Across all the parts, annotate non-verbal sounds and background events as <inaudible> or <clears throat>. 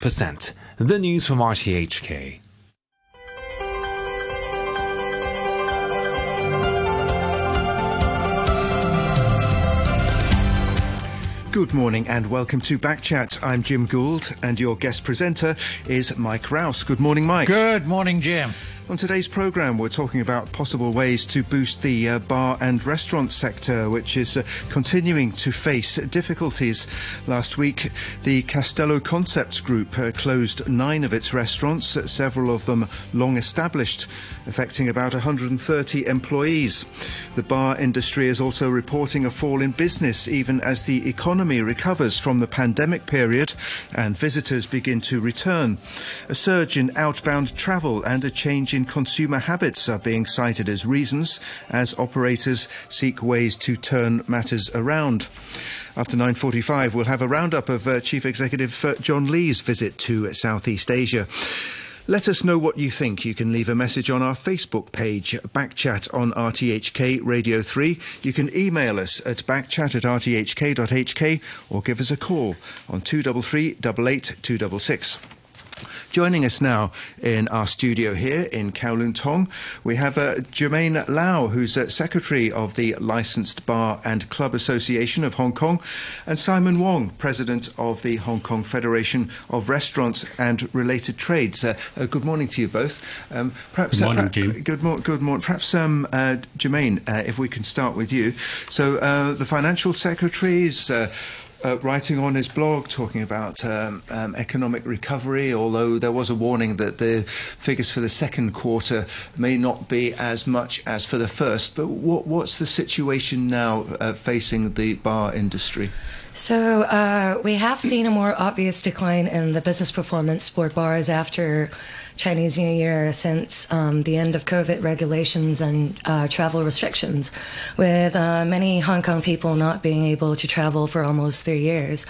percent. The news from RTHK. Good morning and welcome to Backchat. I'm Jim Gould and your guest presenter is Mike Rouse. Good morning, Mike. Good morning, Jim. On today's programme, we're talking about possible ways to boost the uh, bar and restaurant sector, which is uh, continuing to face difficulties. Last week, the Castelo Concepts Group uh, closed nine of its restaurants, several of them long established, affecting about 130 employees. The bar industry is also reporting a fall in business, even as the economy recovers from the pandemic period and visitors begin to return. A surge in outbound travel and a change in consumer habits are being cited as reasons as operators seek ways to turn matters around. After 9.45, we'll have a roundup of uh, Chief Executive uh, John Lee's visit to Southeast Asia. Let us know what you think. You can leave a message on our Facebook page, Backchat on RTHK Radio 3. You can email us at backchat at rthk.hk or give us a call on 233 88 266. Joining us now in our studio here in Kowloon Tong, we have uh, Jermaine Lau, who's uh, Secretary of the Licensed Bar and Club Association of Hong Kong, and Simon Wong, President of the Hong Kong Federation of Restaurants and Related Trades. Uh, uh good morning to you both. Um, perhaps, good morning, Jim. Good, mo- good morning. Perhaps, um, uh, Jermaine, uh, if we can start with you. So, the Financial Secretaries uh, writing on his blog talking about um, um, economic recovery, although there was a warning that the figures for the second quarter may not be as much as for the first. But what, what's the situation now uh, facing the bar industry? So uh, we have seen a more obvious decline in the business performance for bars after Chinese New Year since um, the end of COVID regulations and uh, travel restrictions, with uh, many Hong Kong people not being able to travel for almost three years.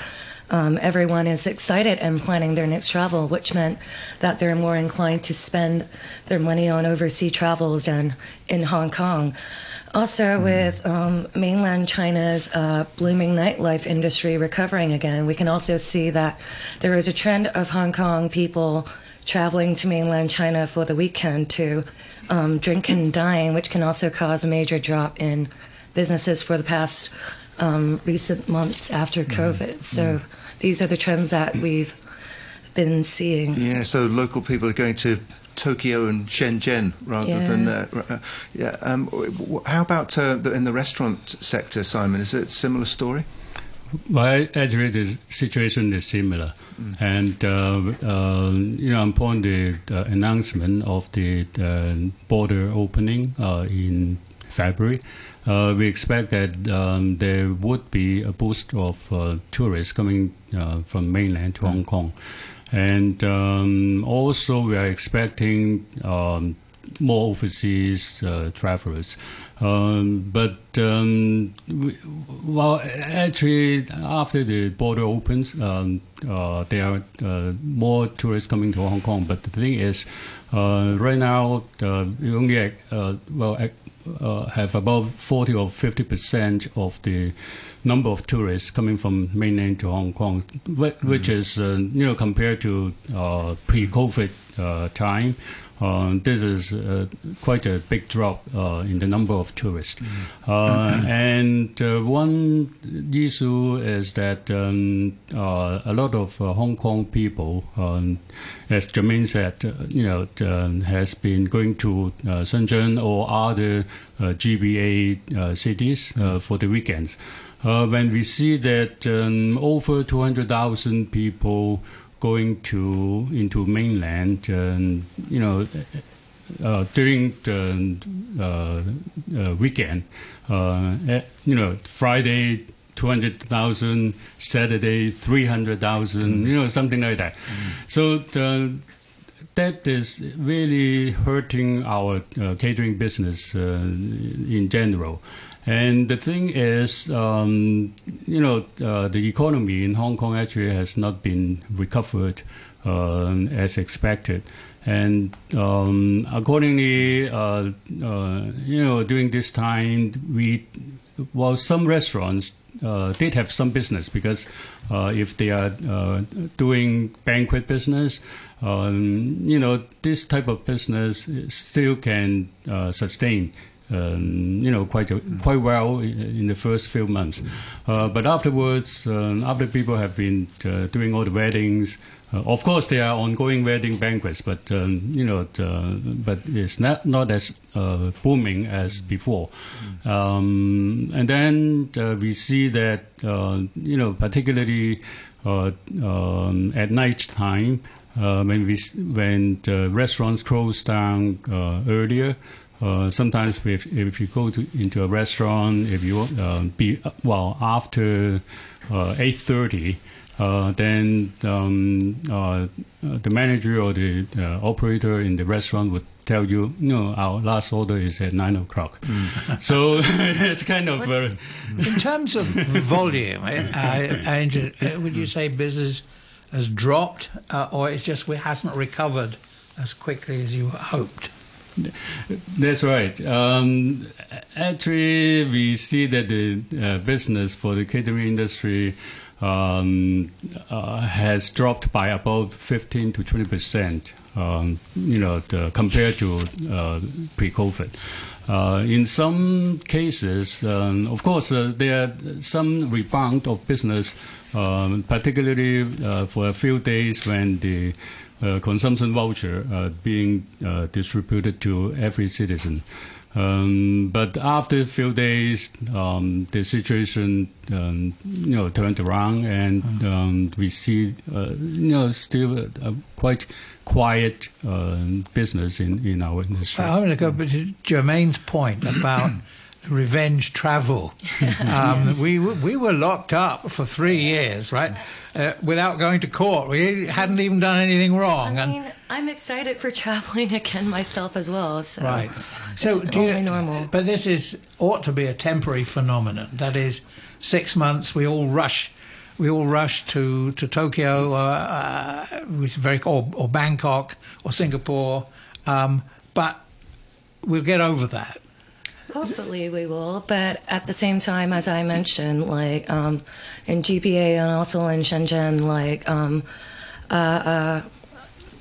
Um, everyone is excited and planning their next travel, which meant that they're more inclined to spend their money on overseas travels than in Hong Kong. Also, mm-hmm. with um, mainland China's uh, blooming nightlife industry recovering again, we can also see that there is a trend of Hong Kong people traveling to mainland China for the weekend to um, drink and dine, which can also cause a major drop in businesses for the past um, recent months after mm-hmm. COVID. Mm-hmm. So these are the trends that we've been seeing. Yeah, so local people are going to Tokyo and Shenzhen rather yeah. than uh, uh, yeah. Um, how about uh, the, in the restaurant sector, Simon? Is it a similar story? Well, actually, the situation is similar. And uh, uh, you know, upon the announcement of the border opening in February, uh, we expect that um, there would be a boost of uh, tourists coming uh, from mainland to. Hong Kong. And um, also, we are expecting um, more overseas uh, travelers. Um, but um, we, well, actually, after the border opens, um, uh, there are uh, more tourists coming to Hong Kong. But the thing is, uh, right now, uh, we only uh, well uh, have about 40 or 50 percent of the number of tourists coming from mainland to Hong Kong, which mm. is, uh, you know, compared to uh, pre-COVID uh, time, uh, this is uh, quite a big drop uh, in the number of tourists. Mm. <clears throat> and one issue is that um, a lot of Hong Kong people, um, as Jermaine said, you know, um, has been going to Shenzhen or other GBA cities for the weekends. when we see that um, over 200,000 people going to into mainland, and you know, uh, during the uh, uh, weekend, uh, eh, you know, Friday. 200,000, Saturday 300,000, you know, something like that. Mm. So the, that is really hurting our uh, catering business uh, in general. And the thing is, um, you know, uh, the economy in Hong Kong actually has not been recovered uh, as expected. And um, accordingly, uh, uh you know, during this time, we, well, some restaurants uh, did have some business because uh, if they are doing banquet business, um, you know, this type of business still can sustain. Um, you know, quite quite well in the first few months, uh, but afterwards, um, after people have been uh, doing all the weddings, uh, of course, there are ongoing wedding banquets, but um, you know, but it's not not as uh, booming as before. Um, and then uh, we see that uh, you know, particularly um, at night time, when we when restaurants close down earlier. Sometimes, if, if you go to, into a restaurant, if you be well after eight thirty, uh, then um, uh, the manager or the uh, operator in the restaurant would tell you, no, our last order is at nine o'clock. Mm. so <laughs> it's kind of. in terms of volume, Andrew, would you say business has dropped, or it's just it hasn't recovered as quickly as you hoped? That's right. Um, actually, we see that the uh, business for the catering industry um, uh, has dropped by about 15 to 20 percent. Um, you know, the, compared to uh, pre-COVID. Uh, in some cases, um, of course, uh, there are some rebound of business, um, particularly uh, for a few days when the consumption voucher being distributed to every citizen. Um, but after a few days, um, the situation um, you know turned around, and um, we see uh, you know still a, a quite quiet uh, business in, in our industry. I'm going to go to Jermaine's point about <coughs> revenge travel. <laughs> Um, yes. We we were locked up for three years, right, uh, without going to court. We hadn't even done anything wrong. I mean, I'm excited for traveling <laughs> again myself as well. So right. So it's do you, normal. But this is ought to be a temporary phenomenon. That is, six months. We all rush. We all rush to to Tokyo, uh, uh, very or, or Bangkok or Singapore, um, but we'll get over that Hopefully we will, but at the same time, as I mentioned, like um, in GBA and also in Shenzhen, like um, uh, uh,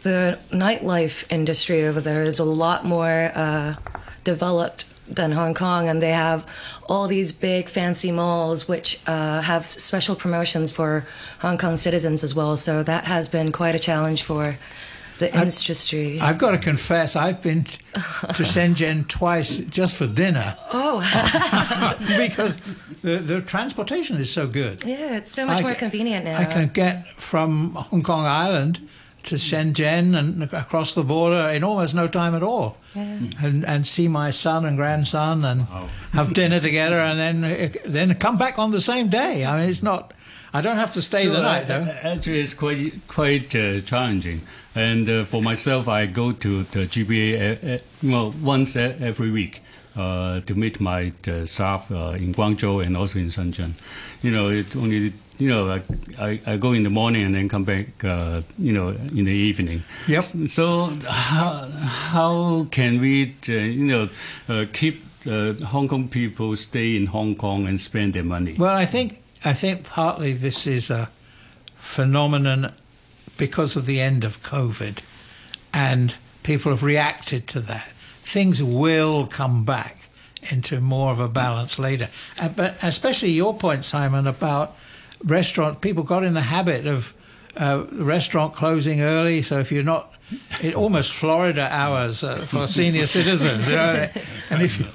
the nightlife industry over there is a lot more uh, developed than Hong Kong, and they have all these big fancy malls which uh, have special promotions for Hong Kong citizens as well. So that has been quite a challenge for the industry. I've got to confess, I've been to <laughs> Shenzhen twice just for dinner. Oh, <laughs> because the, the transportation is so good. Yeah, it's so much I, more convenient now. I can get from Hong Kong Island to Shenzhen and across the border in almost no time at all, yeah. and and see my son and grandson and wow. have dinner together, and then then come back on the same day. I mean, it's not. I don't have to stay the night though. Actually, it's quite quite uh, challenging. And uh, for myself, I go to the GBA uh, uh, well once every week uh, to meet my uh, staff uh, in Guangzhou and also in Shenzhen. You know, it's only you know I, I, I, go in the morning and then come back you know in the evening. Yep. So how how can we you know keep Hong Kong people stay in Hong Kong and spend their money? Well, I think I think partly this is a phenomenon because of the end of COVID, and people have reacted to that. Things will come back into more of a balance later. Uh, but especially your point, Simon, about restaurant people got in the habit of uh, restaurant closing early. So if you're not, it almost Florida hours uh, for senior citizens. You know? And if you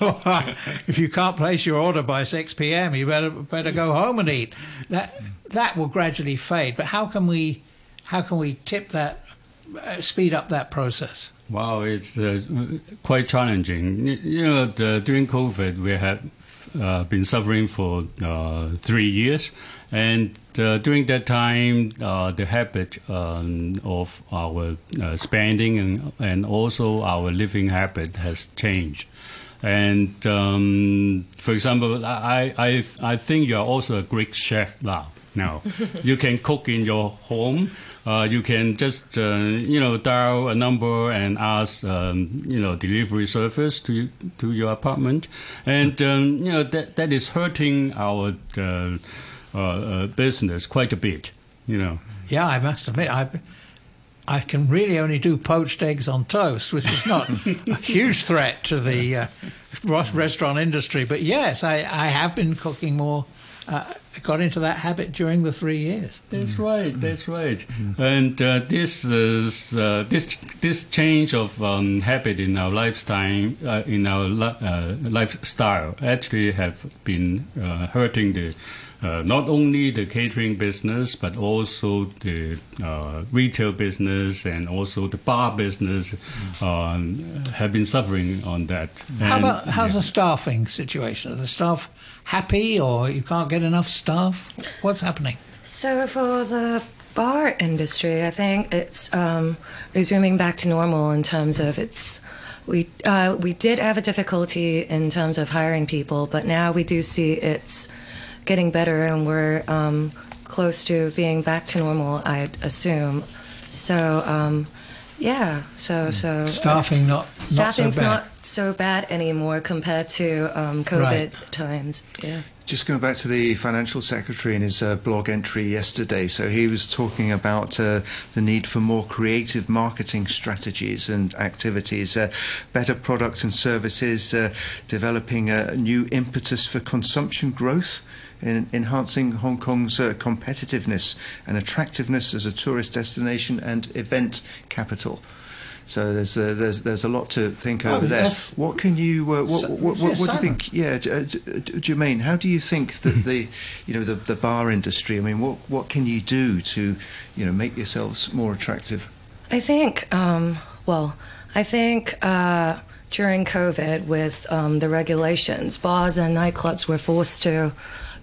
if you can't place your order by six p.m., you better better go home and eat. That that will gradually fade. But how can we how can we tip that, uh, speed up that process? Wow, it's uh, quite challenging. You know, the, during COVID, we had uh, been suffering for uh, three years, and uh, during that time, uh, the habit um, of our spending and, and also our living habit has changed. And um, for example, I, I, I think you are also a great chef now. Now, <laughs> you can cook in your home uh, you can just uh, you know dial a number and ask um, you know delivery service to to your apartment, and um, you know that that is hurting our uh, uh, uh, business quite a bit. You know. Yeah, I must admit, I, I can really only do poached eggs on toast, which is not a <laughs> huge threat to the uh, restaurant industry. But yes, I, I have been cooking more. Uh, got into that habit during the three years. That's right. That's right. And uh, this is uh, this this change of um, habit in our lifestyle uh, in our li- uh, lifestyle actually have been uh, hurting the. Uh, not only the catering business, but also the uh, retail business and also the bar business um, have been suffering on that. How about how's yeah. the staffing situation? Are the staff happy, or you can't get enough staff? What's happening? So for the bar industry, I think it's um, resuming back to normal in terms of its. We uh, we did have a difficulty in terms of hiring people, but now we do see it's getting better, and we're um, close to being back to normal. I'd assume. So um, yeah, so so Staffing not staffing's not so bad. not so bad anymore compared to um, COVID Right. times. Yeah. Just going back to the financial secretary in his uh, blog entry yesterday, so he was talking about uh, the need for more creative marketing strategies and activities, uh, better products and services, uh, developing a new impetus for consumption growth, in enhancing Hong Kong's uh, competitiveness and attractiveness as a tourist destination and event capital. So there's uh, there's there's a lot to think Oh, over there. What can you uh, what, So- what, what, what do you think? Yeah, uh, Jermaine, how do you think that <laughs> the, you know, the, the bar industry? I mean, what what can you do to, you know, make yourselves more attractive? I think, um, well, I think uh, during COVID, with um, the regulations, bars and nightclubs were forced to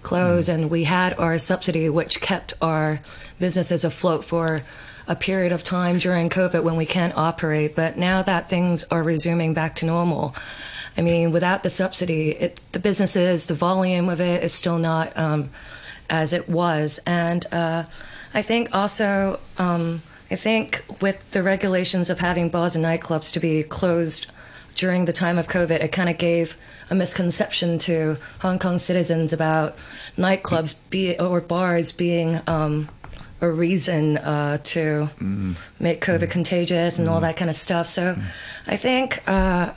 close, and we had our subsidy, which kept our businesses afloat for a period of time during COVID when we can't operate. But now that things are resuming back to normal, I mean, without the subsidy, it, the businesses, the volume of it is still not um, as it was. And uh, I think also, um, I think with the regulations of having bars and nightclubs to be closed during the time of COVID, it kind of gave a misconception to Hong Kong citizens about nightclubs be, or bars being um, a reason uh, to make COVID contagious and all that kind of stuff. So I think uh,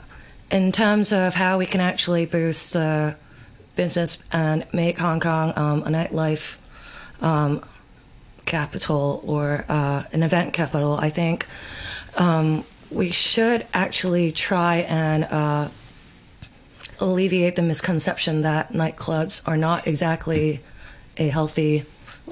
in terms of how we can actually boost the business and make Hong Kong um, a nightlife um, capital or uh, an event capital, I think um, we should actually try and uh, alleviate the misconception that nightclubs are not exactly a healthy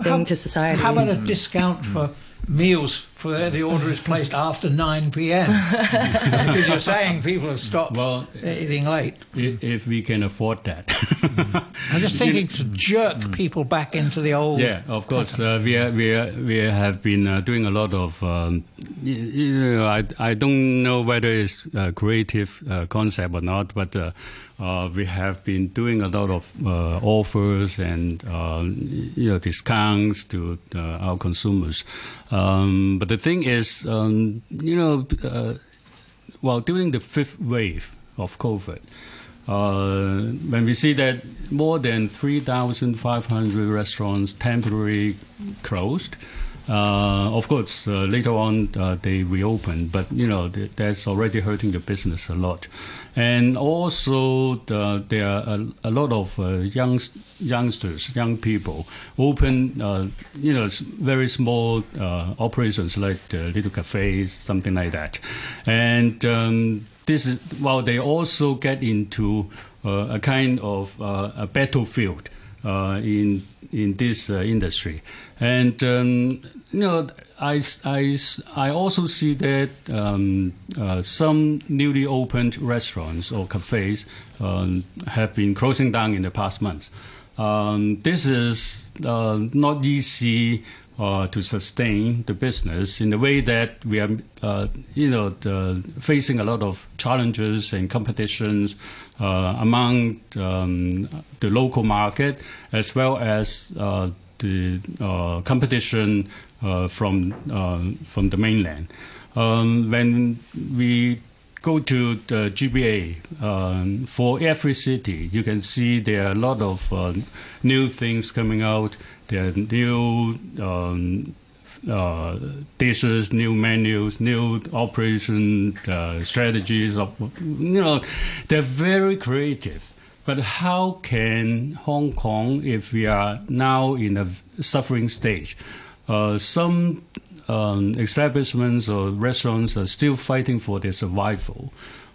thing How- to society. How about a discount for meals for the, the order is placed after 9 p.m. <laughs> because you're saying people have stopped Well, eating late. if we can afford that. <laughs> I'm just thinking to jerk people back into the old. Yeah, of course. Uh, we are, we are, we have been uh, doing a lot of. Um, you, you know, I I don't know whether it's a creative uh, concept or not, but uh, we have been doing a lot of uh, offers and uh, you know discounts to uh, our consumers. Um, but the thing is, um, you know. Uh, well, during the fifth wave of COVID, uh, when we see that more than 3,500 restaurants temporarily closed, uh, of course, uh, later on uh, they reopened, but you know th- that's already hurting the business a lot. And also, the, there are a, a lot of uh, young, youngsters, young people, open, uh, you know, very small uh, operations like little cafes, something like that. And um, this is while they also get into a kind of a battlefield in in this uh, industry, and um, you know. I, I, I also see that um, uh, some newly opened restaurants or cafes um, have been closing down in the past months. Um, this is uh, not easy uh, to sustain the business in the way that we are, uh, you know, the, facing a lot of challenges and competitions uh, among um, the local market as well as uh, the uh, competition uh, from uh, from the mainland. Um, when we go to the GBA, um, for every city, you can see there are a lot of uh, new things coming out. There are new um, uh, dishes, new menus, new operation uh, strategies. Of, you know, they're very creative. But how can Hong Kong, if we are now in a suffering stage, uh, some um, establishments or restaurants are still fighting for their survival.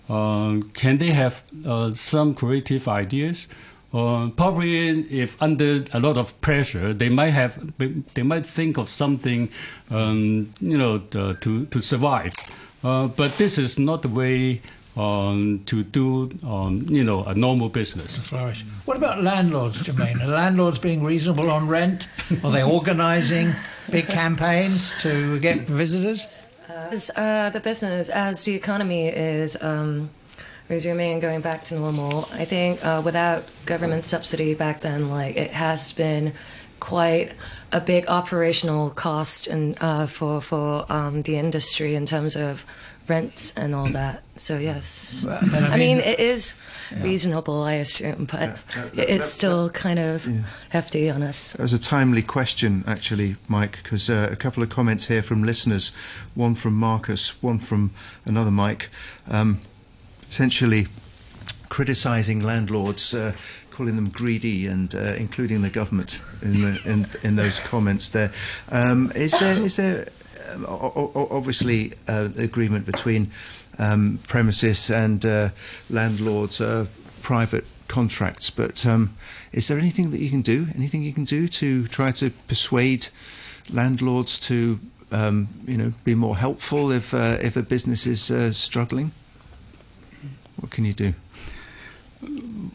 Uh, can they have uh, some creative ideas? Uh, probably, if under a lot of pressure, they might have they might think of something, um, you know, to to survive. Uh, but this is not the way um, to do, um, you know, a normal business. Flourish. What about landlords, Jermaine? Are landlords being reasonable on rent? Are they organising big campaigns to get visitors? As uh, the business, as the economy is um, resuming and going back to normal, I think uh, without government subsidy back then, like it has been quite a big operational cost and uh, for for um, the industry in terms of rents and all that. So yes, I mean, I mean it is reasonable, I assume, but it's still kind of hefty on us. That was a timely question, actually, Mike, because uh, a couple of comments here from listeners, one from Marcus, one from another Mike, um, essentially criticising landlords. Uh, calling them greedy and uh, including the government in, the, in, in those comments there. Um, is there is there um, o- o- obviously uh, agreement between um, premises and uh, landlords are private contracts, but um, is there anything that you can do? Anything you can do to try to persuade landlords to um, you know be more helpful if uh, if a business is uh, struggling? What can you do?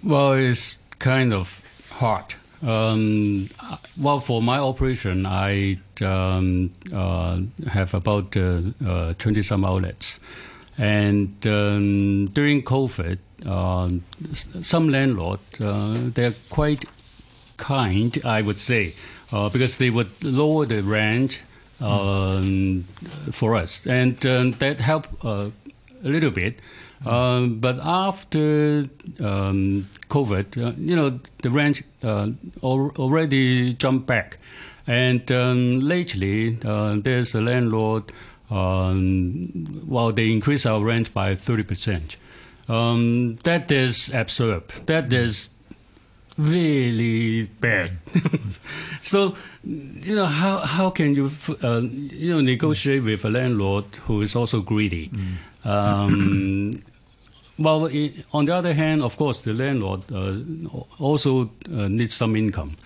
Well, it's kind of hard. Um, well, for my operation, I um, uh, have about uh, uh, 20 some outlets. And um, during COVID, uh, some landlords, uh, they're quite kind, I would say, uh, because they would lower the rent um, for us. And um, that helped a little bit. Um, but after um, COVID, uh, you know, the rent uh, al- already jumped back. And um, lately, uh, there's a landlord, um, well, they increase our rent by 30%. Um, that is absurd. That is really bad. <laughs> so, you know, how, how can you, uh, you know, negotiate with a landlord who is also greedy? Um, <coughs> well, on the other hand, of course, the landlord uh, also uh, needs some income.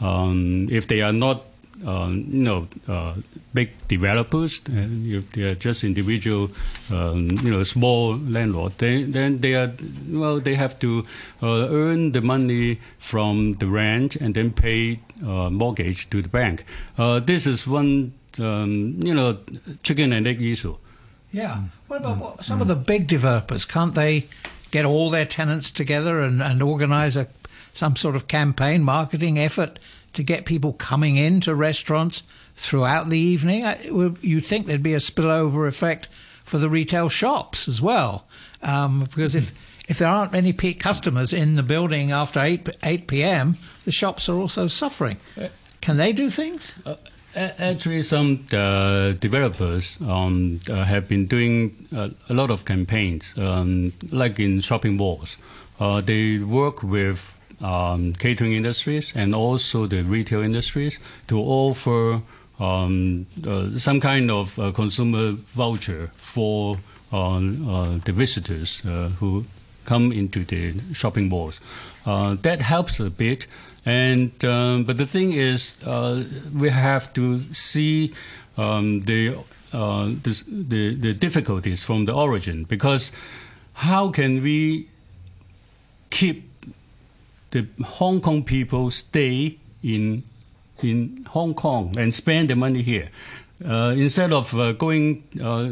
Um, if they are not, um, you know, uh, big developers, and if they are just individual, um, you know, small landlord, then they are, well, they have to uh, earn the money from the rent and then pay uh, mortgage to the bank. Uh, this is one, um, you know, chicken and egg issue. Yeah. Mm. What about mm. what, some of mm. the big developers? Can't they get all their tenants together and, and organise a some sort of campaign, marketing effort to get people coming into restaurants throughout the evening? I, you'd think there'd be a spillover effect for the retail shops as well, um, because if if there aren't many peak customers in the building after eight eight p.m., the shops are also suffering. Uh, Can they do things? Uh, Actually, some uh, developers um, uh, have been doing uh, a lot of campaigns, um, like in shopping malls. Uh, they work with um, catering industries and also the retail industries to offer um, uh, some kind of uh, consumer voucher for the visitors who come into the shopping malls. Uh, that helps a bit, and um, but the thing is, uh, we have to see um, the, uh, the the difficulties from the origin because how can we keep the Hong Kong people stay in in Hong Kong and spend the money here. Uh, instead of uh, going uh,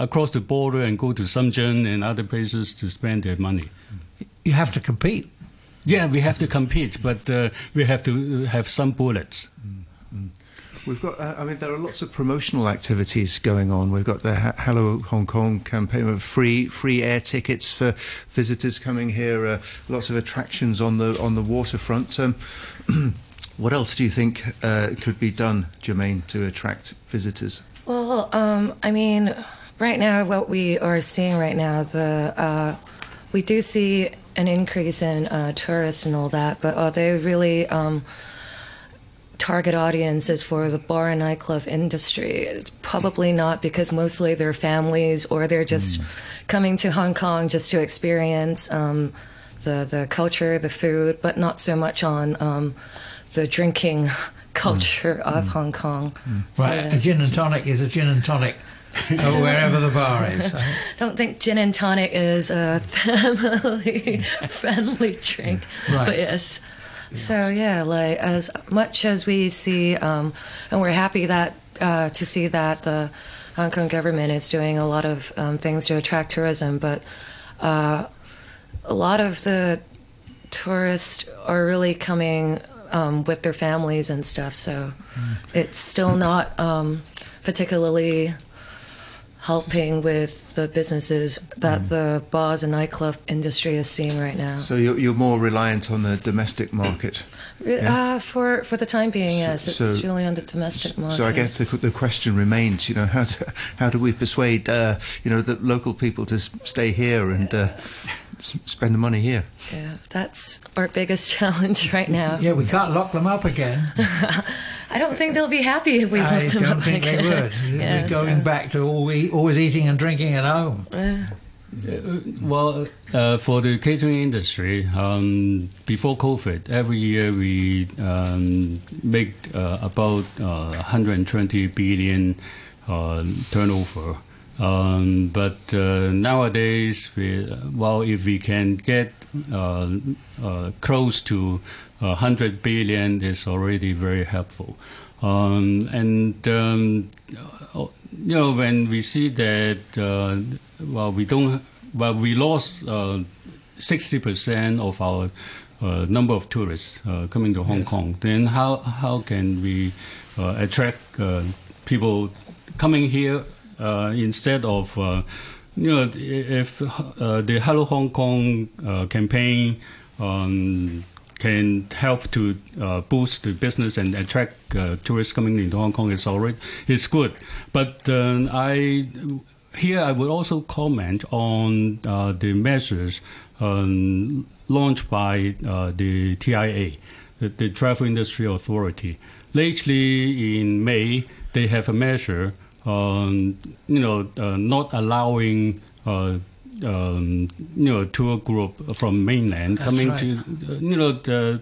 across the border and go to Shenzhen and other places to spend their money. You have to compete. Yeah, we have to compete, but uh, we have to have some bullets. We've got, uh, I mean, there are lots of promotional activities going on. We've got the ha- Hello Hong Kong campaign of free free air tickets for visitors coming here. Uh, lots of attractions on the on the waterfront. Um, <clears throat> what else do you think uh, could be done, Jermaine, to attract visitors? Well, um, I mean, right now, what we are seeing right now, the uh, we do see an increase in uh, tourists and all that, but are they really um, target audiences for the bar and nightclub industry? It's probably not because mostly they're families or they're just coming to Hong Kong just to experience um, the the culture, the food, but not so much on um, the drinking <laughs> culture of Hong Kong. So, Right, a gin and tonic is a gin and tonic <laughs> uh, wherever the bar is. I <laughs> don't think gin and tonic is a family <laughs> friendly drink, Right. but yes. So yeah, like as much as we see, um, and we're happy that uh, to see that the Hong Kong government is doing a lot of um, things to attract tourism, but uh, a lot of the tourists are really coming um, with their families and stuff. So it's still not um, particularly helping with the businesses that the bars and nightclub industry is seeing right now. So you're, you're more reliant on the domestic market. Uh, for for the time being, yes, it's so- really on the domestic market. So I guess the, the question remains, you know, how do, how do we persuade, uh, you know, the local people to stay here and uh, spend the money here? yeah, that's our biggest <laughs> challenge right now. Yeah, we can't lock them up again. <laughs> I don't think they'll be happy if we I lock them don't up think they again. would. <laughs> Yeah, We're going so- back to all we, always eating and drinking at home. Well, uh, for the catering industry, um, before COVID, every year we um, make uh, about uh, 120 billion uh, turnover. Um, but uh, nowadays, we, well, if we can get uh, uh, close to 100 billion, is already very helpful. Um, and um, you know, when we see that, uh, well, we don't, well, we lost uh, sixty percent of our uh, number of tourists uh, coming to Hong Kong. Then how how can we uh, attract uh, people coming here instead of uh, you know if uh, the Hello Hong Kong uh, campaign um, can help to uh, boost the business and attract uh, tourists coming into Hong Kong is already is good. But uh, I here I would also comment on uh, the measures um, launched by uh, the TIA, the, the Travel Industry Authority. Lately in May, they have a measure on you know uh, not allowing. Uh, um, you know, tour group from mainland That's coming right. to, uh, you know, the,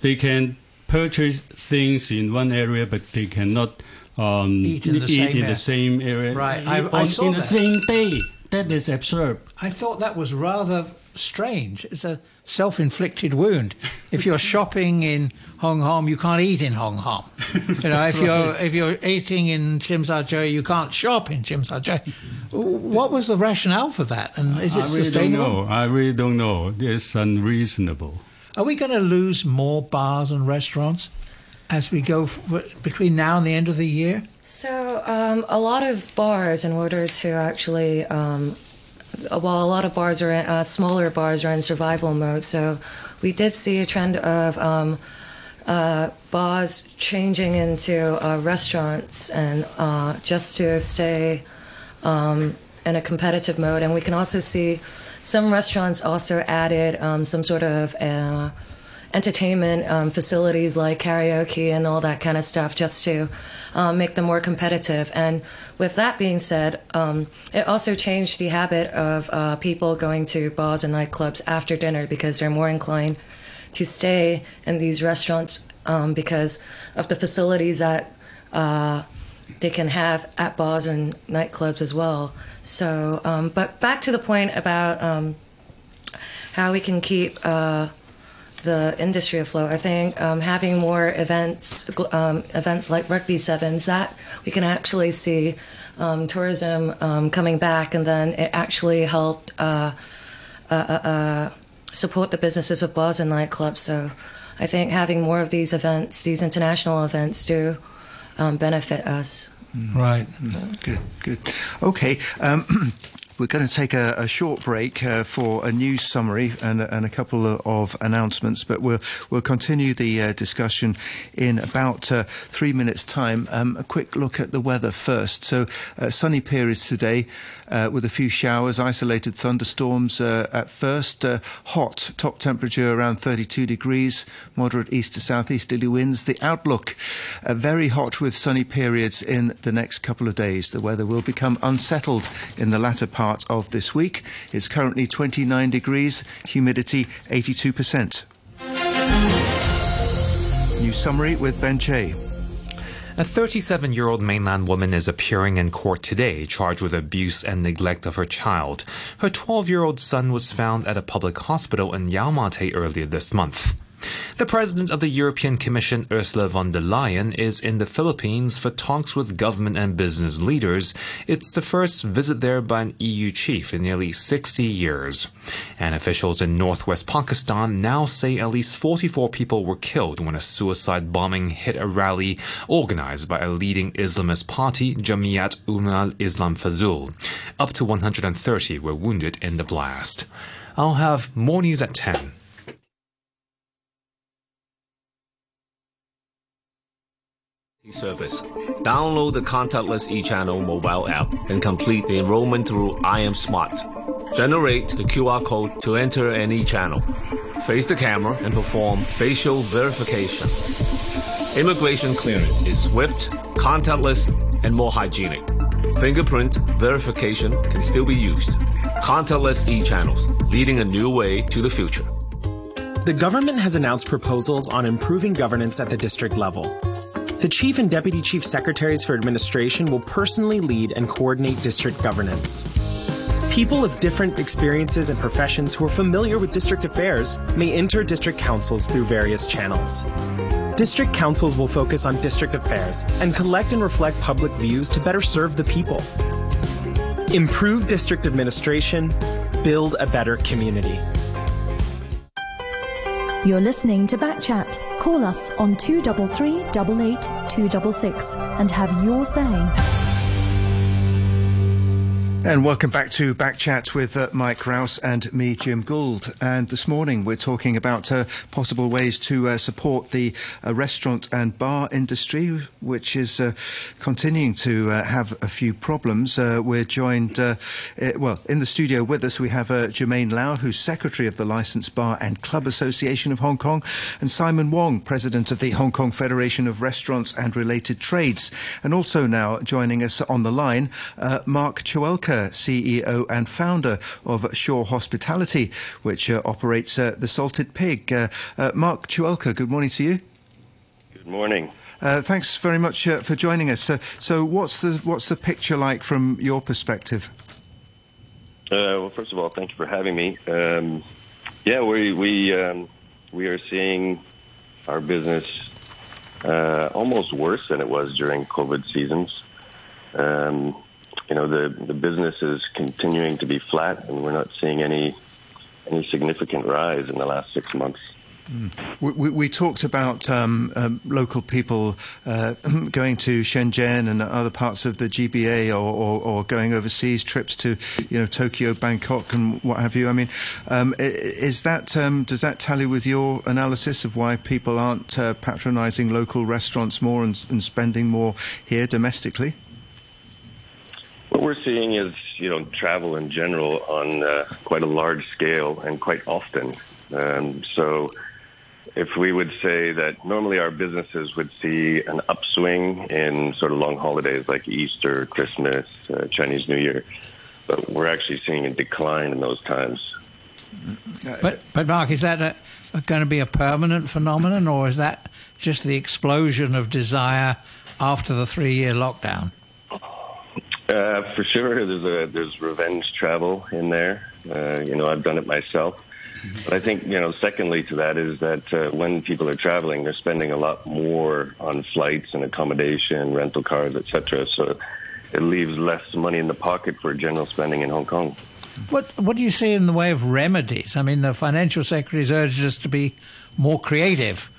they can purchase things in one area, but they cannot um, Eat in the same in area. the same area. Right, I- on- I saw in the same day. That is absurd. I thought that was rather strange. It's a self-inflicted wound. If you're <laughs> shopping in Hong Kong, you can't eat in Hong Kong. You know, if you're if you're eating in Tsim Sha Tsui, you can't shop in Tsim Sha Tsui. What was the rationale for that? And is it I really don't know. I really don't know. It's unreasonable. Are we going to lose more bars and restaurants as we go f- between now and the end of the year? So, um, a lot of bars, in order to actually, um, well, a lot of bars are in, uh, smaller bars are in survival mode. So, we did see a trend of um, uh, bars changing into uh, restaurants and uh, just to stay um, in a competitive mode. And we can also see some restaurants also added um, some sort of uh, entertainment um, facilities like karaoke and all that kind of stuff just to um, make them more competitive. And with that being said, um, it also changed the habit of uh, people going to bars and nightclubs after dinner because they're more inclined to stay in these restaurants um, because of the facilities that uh, they can have at bars and nightclubs as well. So, um, but back to the point about um, how we can keep uh, the industry afloat. I think um, having more events, um, events like Rugby Sevens, that we can actually see um, tourism um, coming back, and then it actually helped uh, uh, uh, uh, support the businesses of bars and nightclubs. So I think having more of these events, these international events, do um, benefit us. Right. Good, good. Okay. <clears throat> We're going to take a, a short break uh, for a news summary and, and, a couple of announcements, but we'll we'll continue the uh, discussion in about uh, three minutes' time. Um, a quick look at the weather first. So, uh, sunny periods today uh, with a few showers, isolated thunderstorms uh, at first. hot, top temperature around 32 degrees, moderate east to southeasterly winds. The outlook very hot with sunny periods in the next couple of days. The weather will become unsettled in the latter part part of this week. It's currently 29 degrees, humidity 82%. New summary with Ben Che. A 37 year old mainland woman is appearing in court today, charged with abuse and neglect of her child. Her 12 year old son was found at a public hospital in Yau Ma Tei earlier this month. The president of the European Commission, Ursula von der Leyen, is in the Philippines for talks with government and business leaders. It's the first visit there by an EU chief in nearly 60 years. And officials in northwest Pakistan now say at least 44 people were killed when a suicide bombing hit a rally organized by a leading Islamist party, Jamiat Ulama Islam Fazul. Up to 130 were wounded in the blast. I'll have more news at 10. Service. Download the contactless eChannel mobile app and complete the enrollment through iAM Smart. Generate the QR code to enter any channel. Face the camera and perform facial verification. Immigration clearance is swift, contactless, and more hygienic. Fingerprint verification can still be used. Contactless e-channels, leading a new way to the future. The government has announced proposals on improving governance at the district level. The Chief and Deputy Chief Secretaries for Administration will personally lead and coordinate district governance. People of different experiences and professions who are familiar with district affairs may enter district councils through various channels. District councils will focus on district affairs and collect and reflect public views to better serve the people. Improve district administration, build a better community. You're listening to Backchat. Call us on 233 266 and have your say. And welcome back to Backchat with uh, Mike Rouse and me, Jim Gould. And this morning we're talking about uh, possible ways to uh, support the uh, restaurant and bar industry, which is uh, continuing to uh, have a few problems. we're joined, well, in the studio with us we have Jermaine Lau, who's Secretary of the Licensed Bar and Club Association of Hong Kong, and Simon Wong, President of the Hong Kong Federation of Restaurants and Related Trades. And also now joining us on the line, Mark Chuelka CEO and founder of Shore Hospitality, which uh, operates uh, the Salted Pig. Uh, uh, Mark Chuelka, good morning to you. Good morning. Uh, thanks very much uh, for joining us. So, so, what's the what's the picture like from your perspective? well, first of all, thank you for having me. Um, yeah, we we um, we are seeing our business almost worse than it was during COVID seasons. Um, you know, the, the business is continuing to be flat, and we're not seeing any any significant rise in the last six months. Mm. We, we, we, talked about um, um, local people uh, <clears throat> going to Shenzhen and other parts of the GBA, or, or, or, going overseas trips to, you know, Tokyo, Bangkok, and what have you. I mean, um, is that um, does that tally with your analysis of why people aren't uh, patronising local restaurants more and, and spending more here domestically? What we're seeing is, you know, travel in general on uh, quite a large scale and quite often. Um, so, if we would say that normally our businesses would see an upswing in sort of long holidays like Easter, Christmas, uh, Chinese New Year, but we're actually seeing a decline in those times. But, but Mark, is that a, a going to be a permanent phenomenon, or is that just the explosion of desire after the three-year lockdown? Uh, for sure, there's a there's revenge travel in there. Uh, you know, I've done it myself. But I think you know, secondly to that is that uh, when people are traveling, they're spending a lot more on flights and accommodation, rental cars, etc. So it leaves less money in the pocket for general spending in Hong Kong. What What do you see in the way of remedies? I mean, the financial secretary's urged us to be more creative.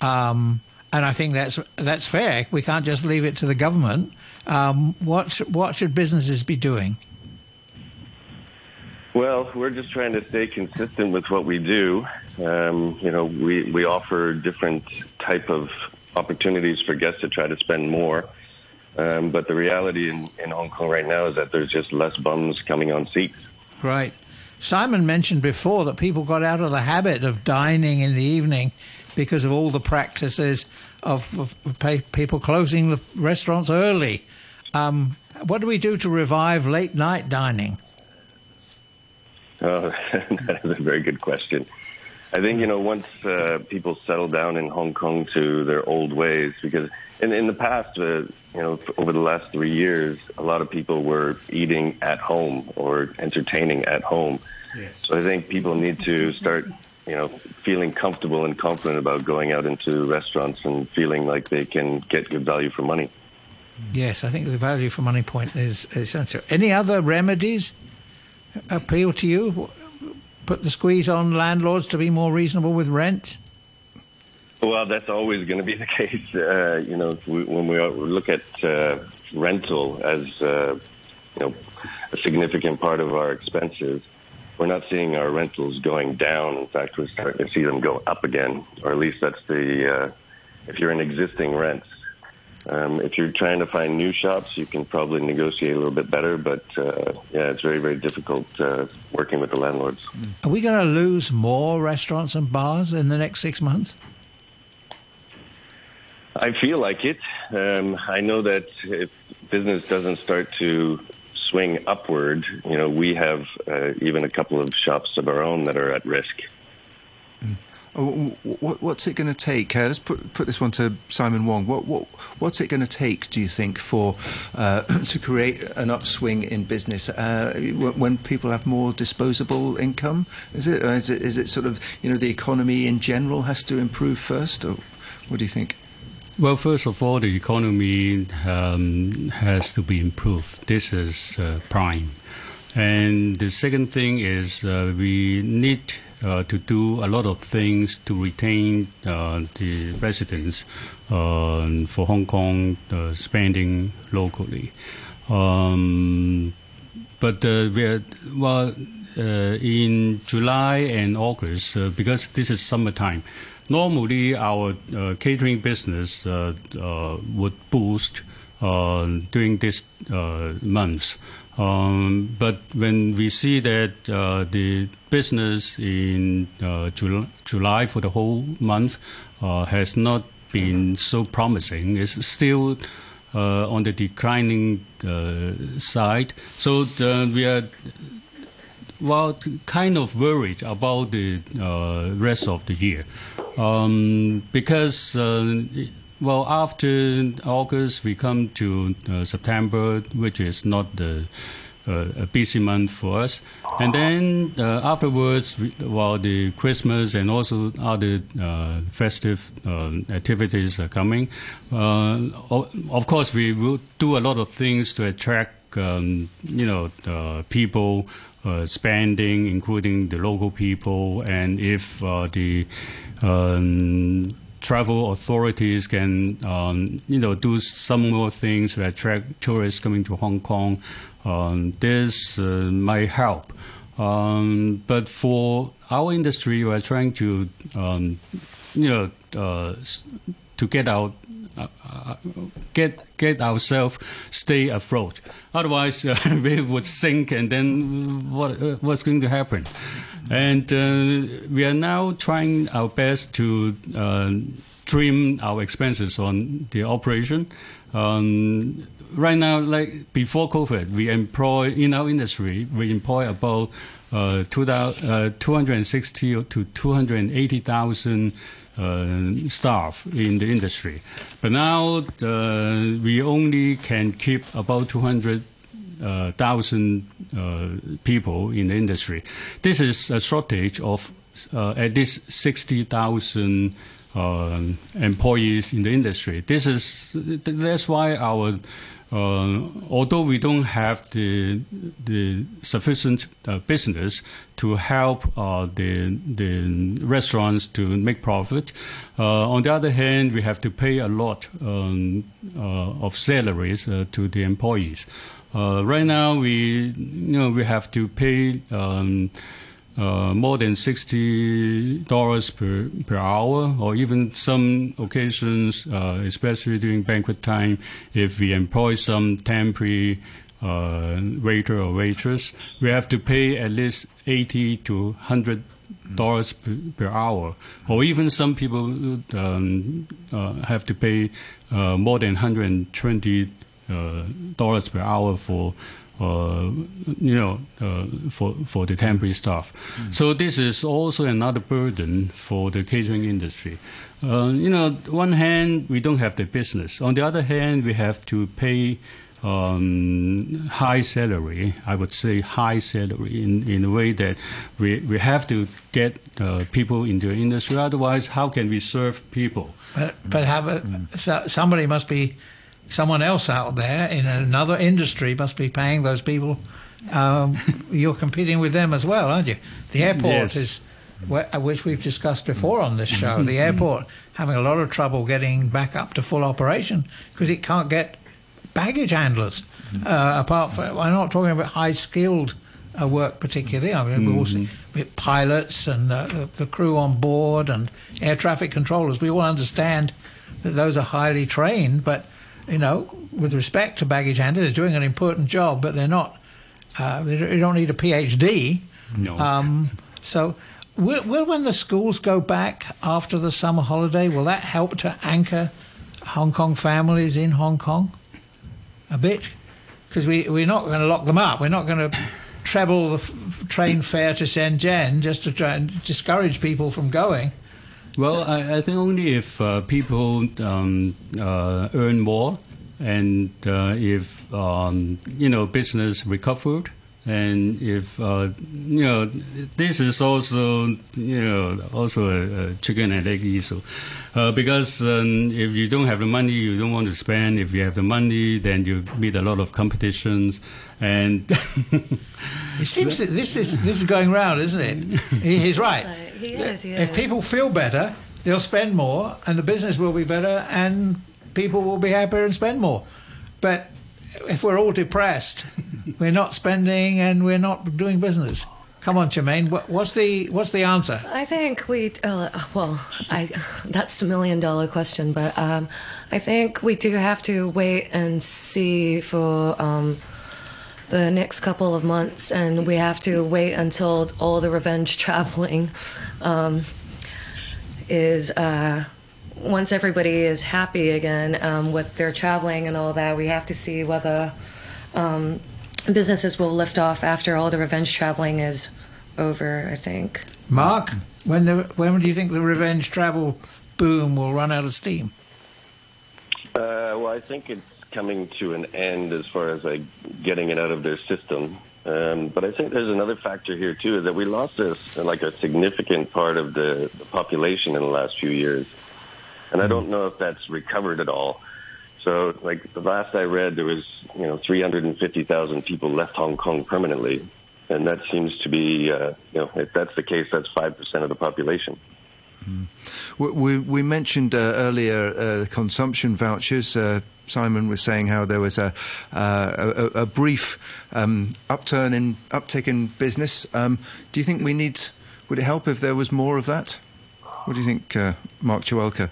Um, and I think that's that's fair. We can't just leave it to the government. Um, what what should businesses be doing? Well, we're just trying to stay consistent with what we do. Um, you know, we, we offer different type of opportunities for guests to try to spend more. Um, but the reality in, in Hong Kong right now is that there's just less bums coming on seats. Right. Simon mentioned before that people got out of the habit of dining in the evening because of all the practices of, of pay, people closing the restaurants early. Um, what do we do to revive late night dining? Oh, <laughs> that is a very good question. I think you know once uh, people settle down in Hong Kong to their old ways, because in in the past, uh, you know, over the last three years, a lot of people were eating at home or entertaining at home. Yes. So I think people need to start, you know, feeling comfortable and confident about going out into restaurants and feeling like they can get good value for money. Yes, I think the value for money point is essential. Any other remedies appeal to you? Put the squeeze on landlords to be more reasonable with rent? Well, that's always going to be <laughs> the case. Uh, you know, when we look at uh, rental as uh, you know a significant part of our expenses, we're not seeing our rentals going down. In fact, we're starting to see them go up again, or at least that's the uh, if you're in existing rents. Um, if you're trying to find new shops, you can probably negotiate a little bit better, but uh, yeah, it's very, very difficult uh, working with the landlords. Are we going to lose more restaurants and bars in the next six months? I feel like it. Um, I know that if business doesn't start to swing upward, you know, we have uh, even a couple of shops of our own that are at risk. Oh, what, what's it going to take? Uh, let's put put this one to Simon Wong. What what what's it going to take? Do you think for uh, <clears throat> to create an upswing in business uh, when people have more disposable income? Is it, is it is it sort of you know the economy in general has to improve first, or what do you think? Well, first of all, the economy um, has to be improved. This is uh, prime. And the second thing is uh, we need uh, to do a lot of things to retain uh, the residents uh, for Hong Kong uh, spending locally. Um, but we are, well, in July and August, because this is summertime, normally our uh, catering business uh, uh, would boost during this months. Um, but when we see that uh, the business in uh, July, for the whole month uh, has not been so promising, it's still on the declining side. So we are well, kind of worried about the uh, rest of the year um, because. Uh, well, after August, we come to uh, September, which is not the uh, a busy month for us. And then uh, afterwards, while the Christmas and also other uh, festive uh, activities are coming, uh, of course, we will do a lot of things to attract, um, you know, people spending, including the local people. And if the um, travel authorities can, um, you know, do some more things to attract tourists coming to Hong Kong. Um, this uh, might help. Um, but for our industry, we are trying to, um, you know, uh, to get out, uh, get get ourselves stay afloat. Otherwise, uh, <laughs> we would sink, and then what uh, what's going to happen? And uh, we are now trying our best to uh, trim our expenses on the operation. Um, right now, like before COVID, we employ in our industry, we employ about uh, 260 uh, to 280,000 uh, staff in the industry. But now uh, we only can keep about 200,000 uh, uh, people in the industry. This is a shortage of uh, at least sixty thousand uh, employees in the industry. This is that's why our uh, although we don't have the the sufficient uh, business to help uh, the the restaurants to make profit, uh, on the other hand, we have to pay a lot um, uh, of salaries to the employees. right now, we you know we have to pay. Um, uh, more than sixty dollars per per hour, or even some occasions, uh, especially during banquet time, if we employ some temporary uh, waiter or waitress, we have to pay at least eighty to hundred dollars per, per, hour, or even some people um, uh, have to pay uh, more than hundred and twenty uh, dollars per hour for uh, you know, uh, for for the temporary staff. Mm. So this is also another burden for the catering industry. Uh, you know, one hand we don't have the business. On the other hand, we have to pay um, high salary. I would say high salary in, in a way that we we have to get uh, people into the industry. Otherwise, how can we serve people? But but have mm. so somebody must be someone else out there in another industry must be paying those people. Um, <laughs> you're competing with them as well, aren't you? The airport yes. is, which we've discussed before on this show, <laughs> the airport having a lot of trouble getting back up to full operation because it can't get baggage handlers. Uh, apart from, I'm not talking about high skilled uh, work particularly. I mean, we also with pilots and uh, the crew on board and air traffic controllers. We all understand that those are highly trained, but you know, with respect to baggage handlers, they're doing an important job, but they're not. Uh, they don't need a PhD. No. Um, so, will, will, when the schools go back after the summer holiday, will that help to anchor Hong Kong families in Hong Kong a bit? Because we we're not going to lock them up. We're not going to treble the f- train fare to Shenzhen just to try and discourage people from going. Well, I, I think only if uh, people um, uh, earn more and uh, if um, you know business recovered and if uh, you know this is also you know also a, a chicken and egg issue. Uh, because um, if you don't have the money you don't want to spend. If you have the money then you meet a lot of competitions and <laughs> it seems that this is this is going round isn't it? He's right he is, he if people feel better, they'll spend more, and the business will be better, and people will be happier and spend more. But if we're all depressed, <laughs> we're not spending and we're not doing business. Come on, Jermaine. What's the what's the answer? I think we. Uh, well, I that's the million dollar question, but um, I think we do have to wait and see for. Um, the next couple of months, and we have to wait until all the revenge <laughs> traveling um, is. Uh, once everybody is happy again um, with their traveling and all that, we have to see whether um, businesses will lift off after all the revenge traveling is over. I think. Mark, when the, when do you think the revenge travel boom will run out of steam? Uh, well, I think it's coming to an end as far as like getting it out of their system. Um, but I think there's another factor here too is that we lost this like a significant part of the, the population in the last few years, and I don't know if that's recovered at all. So, like the last I read, there was you know 350,000 people left Hong Kong permanently, and that seems to be uh, you know if that's the case, that's five percent of the population. Mm. We, we, mentioned uh, earlier uh, consumption vouchers. Uh, Simon was saying how there was a, uh, a, a, brief um, upturn in uptick in business. Um, do you think we need? Would it help if there was more of that? What do you think, uh, Mark Chuelka?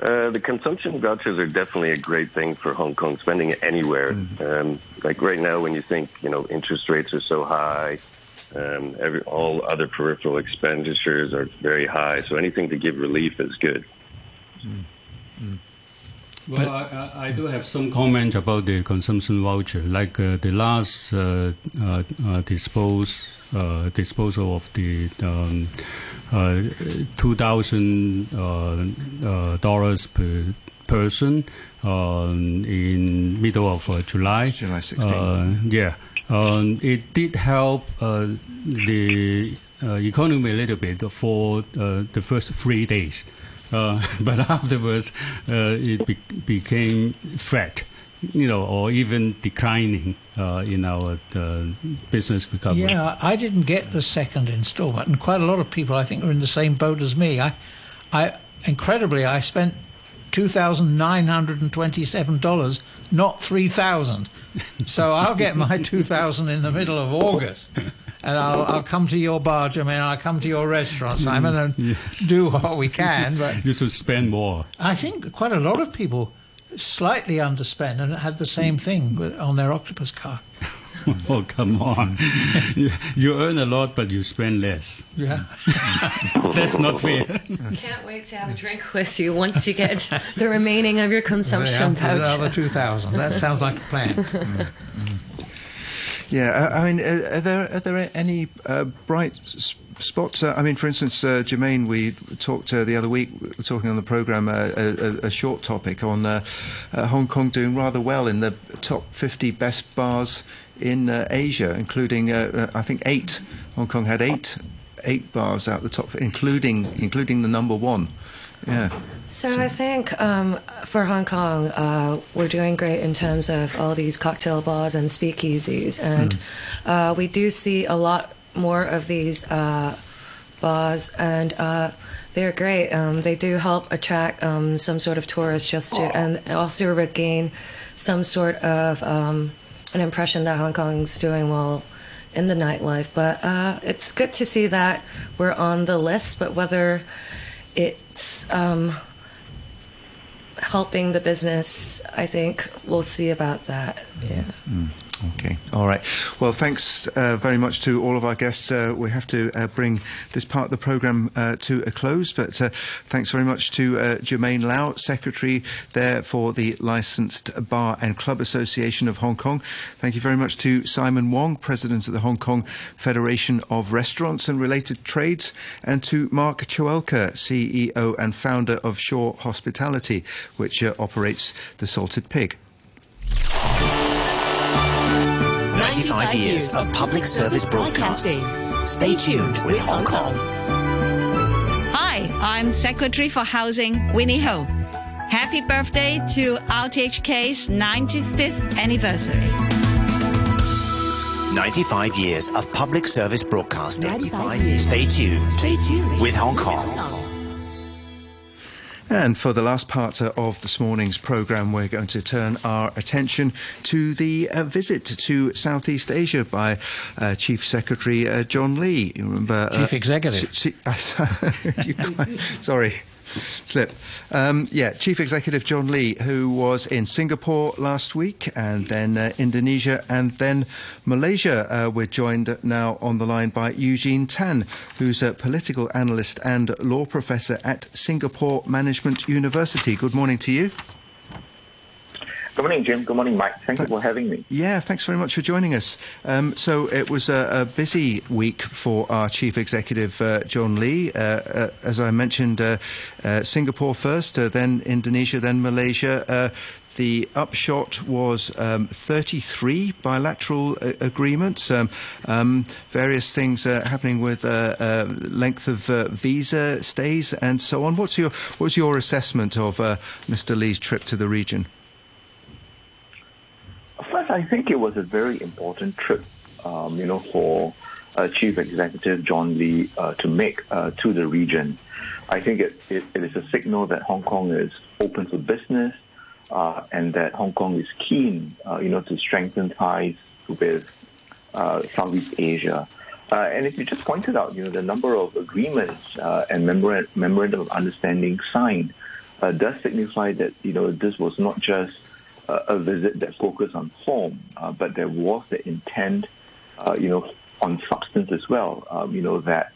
Uh, the consumption vouchers are definitely a great thing for Hong Kong spending anywhere. Mm-hmm. Um, like right now, when you think you know interest rates are so high, um, every, all other peripheral expenditures are very high. So anything to give relief is good. Mm-hmm. Well, I, I, do have some comment about the consumption voucher. Like uh, the last uh, uh, uh dispose, uh, disposal of the um, uh, two thousand dollars per person in middle of July. July 16. yeah. Um, it did help uh, the uh, economy a little bit for uh, the first three days, uh, <laughs> but afterwards uh, it be- became flat, you know, or even declining uh, in our business recovery. Yeah, I didn't get the second instalment, and quite a lot of people, I think, are in the same boat as me. I, I incredibly, I spent two thousand nine hundred and twenty-seven dollars, not three thousand. So I'll get my <laughs> two thousand in the middle of August, and I'll, I'll come to your bar, I mean, I'll come to your restaurant, Simon, and Yes. do what we can. But <laughs> You should spend more. I think quite a lot of people slightly underspend and had the same thing on their octopus card. <laughs> oh, come on. <laughs> you, you earn a lot, but you spend less. Yeah. <laughs> That's not fair. Can't wait to have a drink with you once you get the remaining of your Yeah, consumption put another two thousand. That sounds like a plan. Yeah, I, I mean, uh, are there are there any uh, bright s- spots? Uh, I mean, for instance, uh, Jermaine, we talked uh, the other week, we talking on the program, uh, a, a, a short topic on uh, uh, Hong Kong doing rather well in the top 50 best bars in uh, Asia, including uh, uh, I think eight. Hong Kong had eight eight bars out the top, including including the number one. Yeah. So I think um, for Hong Kong, uh, we're doing great in terms of all these cocktail bars and speakeasies, and uh, we do see a lot more of these uh, bars, and uh, they're great. Um, they do help attract um, some sort of tourists, just to and also regain some sort of um, an impression that Hong Kong's doing well in the nightlife. But uh, it's good to see that we're on the list, but whether it's um, helping the business, I think we'll see about that. Yeah. Okay. All right. Well, thanks uh, very much to all of our guests. Uh, we have to uh, bring this part of the programme uh, to a close, but uh, thanks very much to uh, Jermaine Lau, Secretary there for the Licensed Bar and Club Association of Hong Kong. Thank you very much to Simon Wong, President of the Hong Kong Federation of Restaurants and Related Trades, and to Mark Choelka, CEO and founder of Shore Hospitality, which operates the Salted Pig. 95 years of public service broadcasting. Stay tuned with Hong Kong. Hi, I'm Secretary for Housing, Winnie Ho. Happy birthday to RTHK's 95th anniversary. 95 years of public service broadcasting. 95 years. Stay tuned. Stay tuned. With Hong Kong. And for the last part uh, of this morning's programme, we're going to turn our attention to the uh, visit to Southeast Asia by uh, Chief Secretary uh, John Lee. You remember? Chief Executive. <laughs> you quite- sorry. Slip. Um, yeah, Chief Executive John Lee, who was in Singapore last week and then uh, Indonesia and then Malaysia. Uh, we're joined now on the line by Eugene Tan, who's a political analyst and law professor at Singapore Management University. Good morning to you. Good morning, Jim. Good morning, Mike. Thank you for having me. Yeah, thanks very much for joining us. Um, so it was a, a busy week for our chief executive, uh, John Lee. Uh, uh, as I mentioned, uh, uh, Singapore first, uh, then Indonesia, then Malaysia. Uh, the upshot was um, 33 bilateral uh, agreements, um, um, various things uh, happening with uh, uh, length of uh, visa stays and so on. What's your what's your assessment of uh, Mr. Lee's trip to the region? I think it was a very important trip, um, you know, for uh, Chief Executive John Lee uh, to make uh, to the region. I think it, it, it is a signal that Hong Kong is open for business uh, and that Hong Kong is keen, uh, you know, to strengthen ties with uh, Southeast Asia. And if you just pointed out, you know, the number of agreements and memora- memorandum of understanding signed does signify that, you know, this was not just a visit that focused on form, uh, but there was the intent, uh, you know, on substance as well. Um, you know that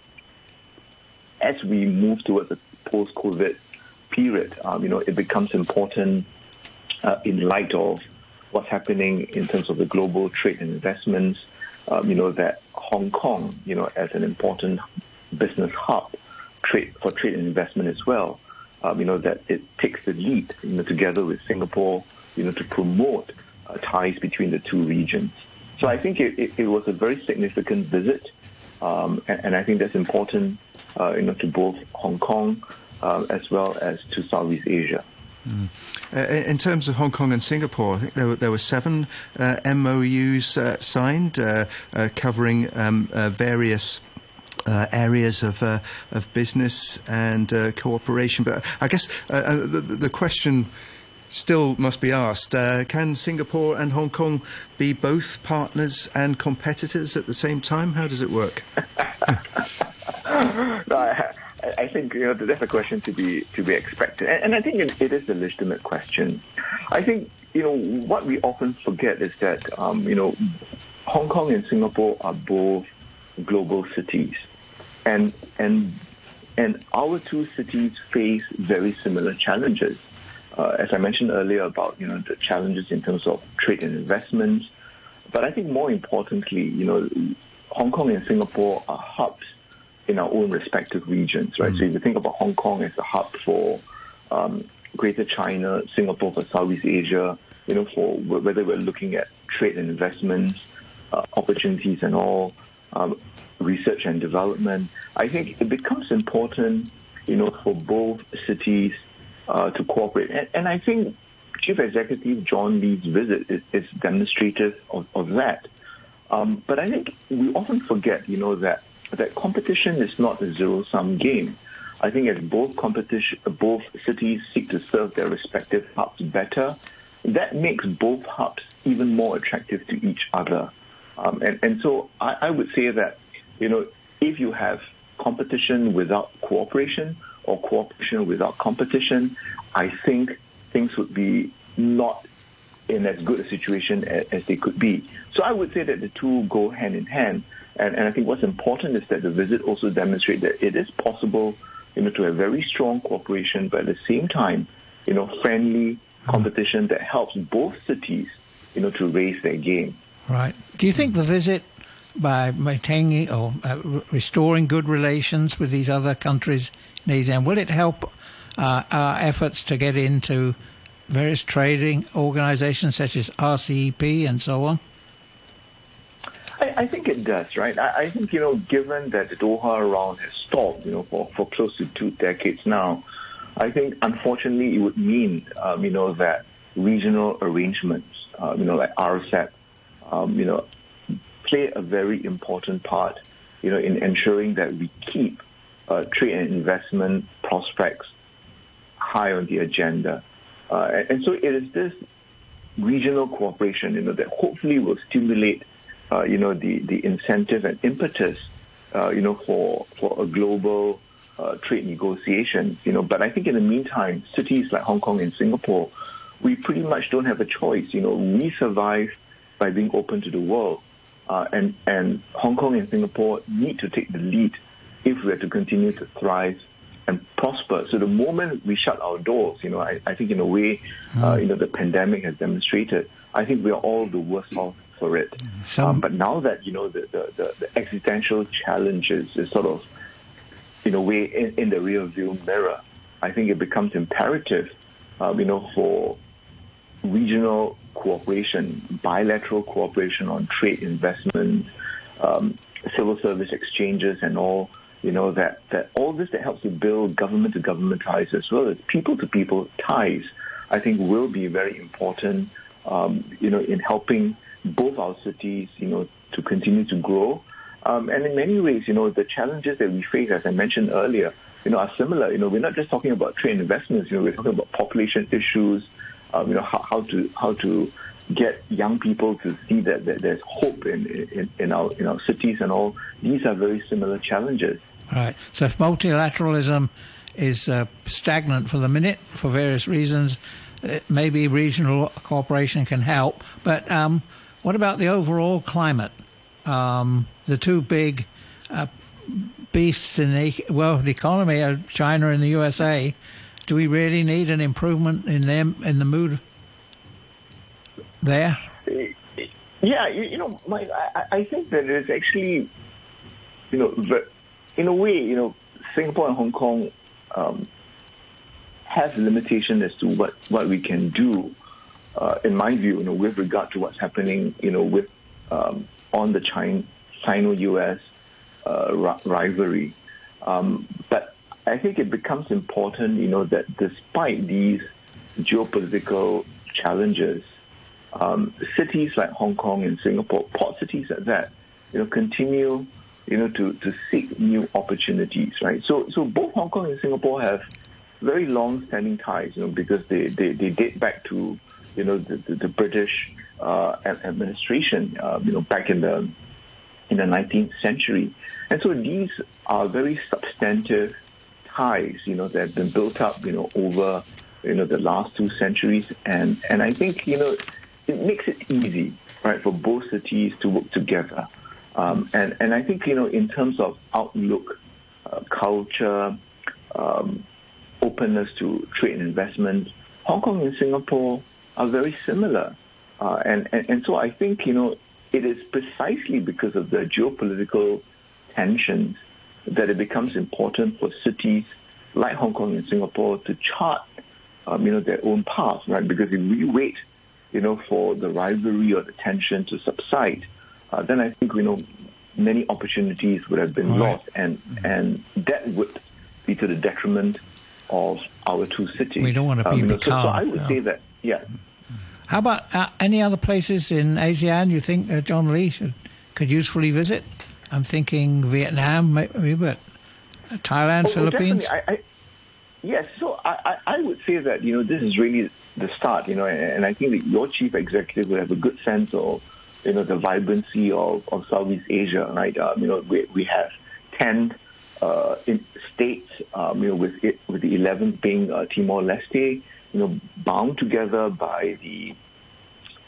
as we move towards a post-COVID period, um, you know, it becomes important uh, in light of what's happening in terms of the global trade and investments. Um, you know that Hong Kong, you know, as an important business hub, trade for trade and investment as well. Um, you know that it takes the lead, you know, together with Singapore, you know, to promote uh, ties between the two regions. So I think it, it, it was a very significant visit, um, and, and, I think that's important, uh, you know, to both Hong Kong uh, as well as to Southeast Asia. Mm. Uh, in terms of Hong Kong and Singapore, I think there were, there were seven uh, MOUs uh, signed uh, covering um, various. Uh, areas of uh, of business and uh, cooperation. But I guess the, the, question still must be asked: Can Singapore and Hong Kong be both partners and competitors at the same time? How does it work? <laughs> no, I, I think you know that's a question to be to be expected, and, and I think it, it is a legitimate question. I think you know what we often forget is that um, you know Hong Kong and Singapore are both global cities, and and and our two cities face very similar challenges. Uh, as I mentioned earlier about you know the challenges in terms of trade and investments, but I think more importantly, you know, Hong Kong and Singapore are hubs in our own respective regions, right? Mm. So if you think about Hong Kong as a hub for um, Greater China, Singapore for Southeast Asia, you know, for whether we're looking at trade and investments, uh, opportunities and all, um, research and development, I think it becomes important, you know, for both cities uh, to cooperate. And, and, I think Chief Executive John Lee's visit is, is demonstrative of, of that. Um, but I think we often forget, you know, that that competition is not a zero-sum game. I think as both competition, both cities seek to serve their respective hubs better, that makes both hubs even more attractive to each other. Um, and, and so I, I would say that, you know, if you have competition without cooperation or cooperation without competition, I think things would be not in as good a situation as, as, they could be. So I would say that the two go hand in hand. And, and I think what's important is that the visit also demonstrates that it is possible, you know, to have very strong cooperation, but at the same time, you know, friendly competition that helps both cities, you know, to raise their game. Right. Do you think the visit by maintaining or uh, restoring good relations with these other countries in ASEAN, will it help uh, our efforts to get into various trading organizations such as RCEP and so on? I, I think it does, right? I, I, think, you know, given that the Doha round has stalled, you know, for, for close to two decades now, I think, unfortunately, it would mean, um, you know, that regional arrangements, uh, you know, like RCEP, um, you know, play a very important part, you know, in ensuring that we keep uh, trade and investment prospects high on the agenda. Uh, and, and so it is this regional cooperation, you know, that hopefully will stimulate uh, you know, the, the incentive and impetus, uh, you know, for, for a global uh, trade negotiation, you know. But I think in the meantime, cities like Hong Kong and Singapore, we pretty much don't have a choice. You know, we survive by being open to the world. Uh, and, and Hong Kong and Singapore need to take the lead if we are to continue to thrive and prosper. So the moment we shut our doors, you know, I, I think in a way, uh, hmm. you know, the pandemic has demonstrated, I think we are all the worse off for it. Um, but now that you know the, the, the, the, existential challenges is sort of in a way in, in the rear view mirror, I think it becomes imperative, um, you know, for regional cooperation, bilateral cooperation on trade investment, um, civil service exchanges, and all. You know that that all this that helps to build government to government ties as well as people to people ties, I think will be very important. Um, you know, in helping both our cities, you know, to continue to grow. Um, and in many ways, you know, the challenges that we face, as I mentioned earlier, you know, are similar. You know, we're not just talking about trade investments. You know, we're talking about population issues. Um, you know, how, how to how to get young people to see that, that there's hope in, in, in our in our cities and all. These are very similar challenges. Right. So if multilateralism is uh, stagnant for the minute for various reasons, uh, maybe regional cooperation can help. But um, what about the overall climate? Um, the two big uh, beasts in the world economy are China and the USA. Do we really need an improvement in them in the mood there? Yeah, you, know, Mike, I, I think that it's actually, you know, in a way, you know, Singapore and Hong Kong um, have limitation as to what, what we can do uh, in my view, you know, with regard to what's happening, you know, with um, on the China, Sino-US uh, rivalry. Um, but I think it becomes important, you know, that despite these geopolitical challenges, um, cities like Hong Kong and Singapore, port cities like that, you know, continue, you know, to, to seek new opportunities, right? So, so both Hong Kong and Singapore have very long-standing ties, you know, because they, they, they date back to, you know, the, the, the British uh, administration, uh, you know, back in the in the 19th century. And so these are very substantive ties, you know, that have been built up, you know, over, you know, the last two centuries. And, and I think, you know, it makes it easy, right, for both cities to work together. Um, and, and I think, you know, in terms of outlook, uh, culture, um, openness to trade and investment, Hong Kong and Singapore are very similar. Uh, and, and, and so I think, you know, it is precisely because of the geopolitical tensions that it becomes important for cities like Hong Kong and Singapore to chart, um, you know, their own path, right? Because if we wait, you know, for the rivalry or the tension to subside, uh, then I think, you know, many opportunities would have been right. lost, and and that would be to the detriment of our two cities. We don't want to be um, so, so, I would say that, yeah. How about uh, any other places in ASEAN you think uh, John Lee should could usefully visit? I'm thinking Vietnam, maybe, but uh, Thailand, oh, Philippines. I, I, yes, so I, I would say that you know this is really the start, you know, and, and I think that your chief executive will have a good sense of you know the vibrancy of, of Southeast Asia, right? Um, you know, we, we have ten uh, states, um, you know, with it, with the eleventh being uh, Timor Leste, you know, bound together by the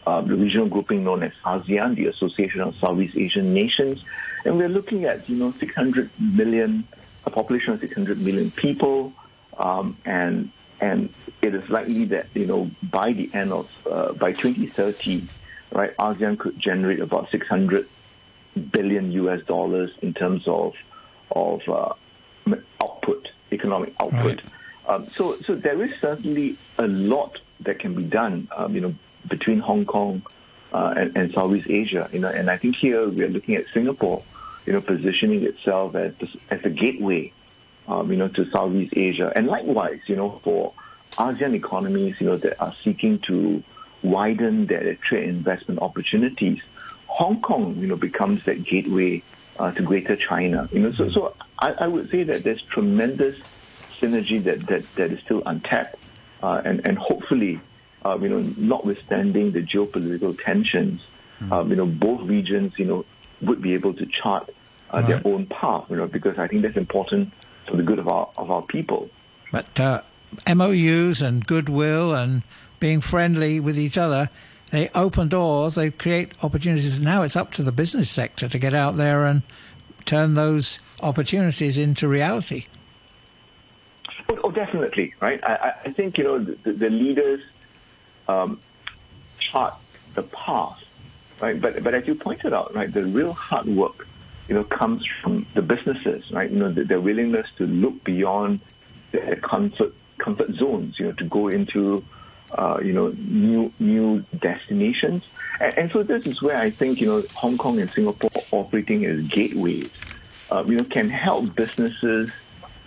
uh, the regional grouping known as ASEAN, the Association of Southeast Asian Nations, and we're looking at you know 600 million, a population of 600 million people, um, and and it is likely that you know by the end of uh, by 2030, right, ASEAN could generate about 600 billion US dollars in terms of of uh, output, economic output. Right. Um, so, so there is certainly a lot that can be done, um, you know, between Hong Kong uh, and, and, Southeast Asia, you know, and I think here we are looking at Singapore, you know, positioning itself as as a gateway, um, you know, to Southeast Asia, and likewise, you know, for ASEAN economies, you know, that are seeking to widen their trade investment opportunities, Hong Kong, you know, becomes that gateway uh, to Greater China. You know, so so I, I would say that there's tremendous synergy that, that, that is still untapped. Uh, and, and hopefully, uh, you know, notwithstanding the geopolitical tensions, mm. um, you know, both regions, you know, would be able to chart uh, right. their own path, you know, because I think that's important for the good of our of our people. But uh, MOUs and goodwill and being friendly with each other, they open doors, they create opportunities. Now it's up to the business sector to get out there and turn those opportunities into reality. Oh, oh, definitely, right? I, I think you know the, the leaders um, chart the path, right? But but as you pointed out, right, the real hard work, you know, comes from the businesses, right? You know, the, their willingness to look beyond their comfort comfort zones, you know, to go into uh, you know new new destinations, and, and, so this is where I think you know Hong Kong and Singapore operating as gateways, uh, you know, can help businesses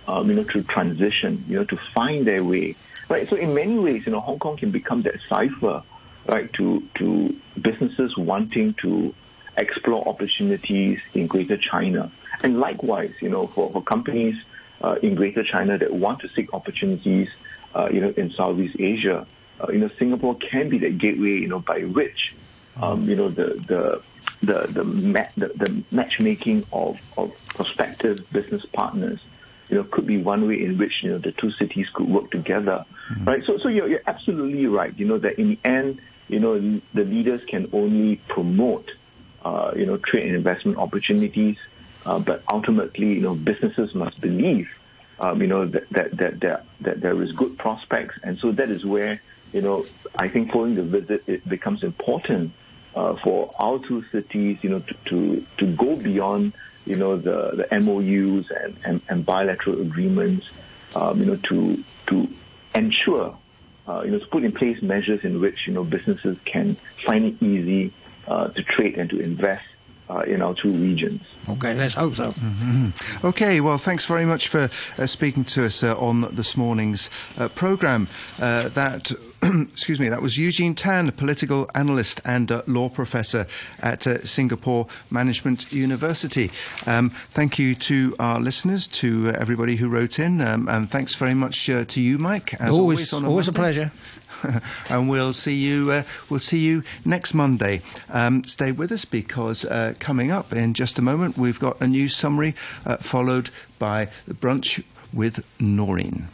um, you know, to transition, you know, to find their way, right? So in many ways, you know, Hong Kong can become that cipher, right, to to businesses wanting to explore opportunities in Greater China, and likewise, you know, for for companies uh, in Greater China that want to seek opportunities, uh, you know, in Southeast Asia, uh, you know, Singapore can be that gateway, you know, by which, um, you know, the the the the, ma- the, the matchmaking of, of prospective business partners you know, could be one way in which, you know, the two cities could work together, mm-hmm. right? So, so you're, you're absolutely right, you know, that in the end, you know, the leaders can only promote, uh, you know, trade and investment opportunities, uh, but ultimately, you know, businesses must believe, um, you know, that, that, that, that, that there is good prospects. And so that is where, you know, I think following the visit, it becomes important uh, for our two cities, you know, to, to, to go beyond you know, the, the MOUs and, and, and bilateral agreements, um, you know, to, to ensure, uh, you know, to put in place measures in which, you know, businesses can find it easy uh, to trade and to invest uh, in our two regions. Okay, let's hope so. Mm-hmm. Okay, well, thanks very much for uh, speaking to us uh, on this morning's uh, programme. Uh, that, <clears throat> excuse me, that was Eugene Tan, a political analyst and uh, law professor at uh, Singapore Management University. Um, thank you to our listeners, to everybody who wrote in, um, and thanks very much to you, Mike. As always, always, a, always a pleasure. <laughs> and we'll see you. Uh, we'll see you next Monday. Um, stay with us because uh, coming up in just a moment we've got a news summary uh, followed by the brunch with Noreen.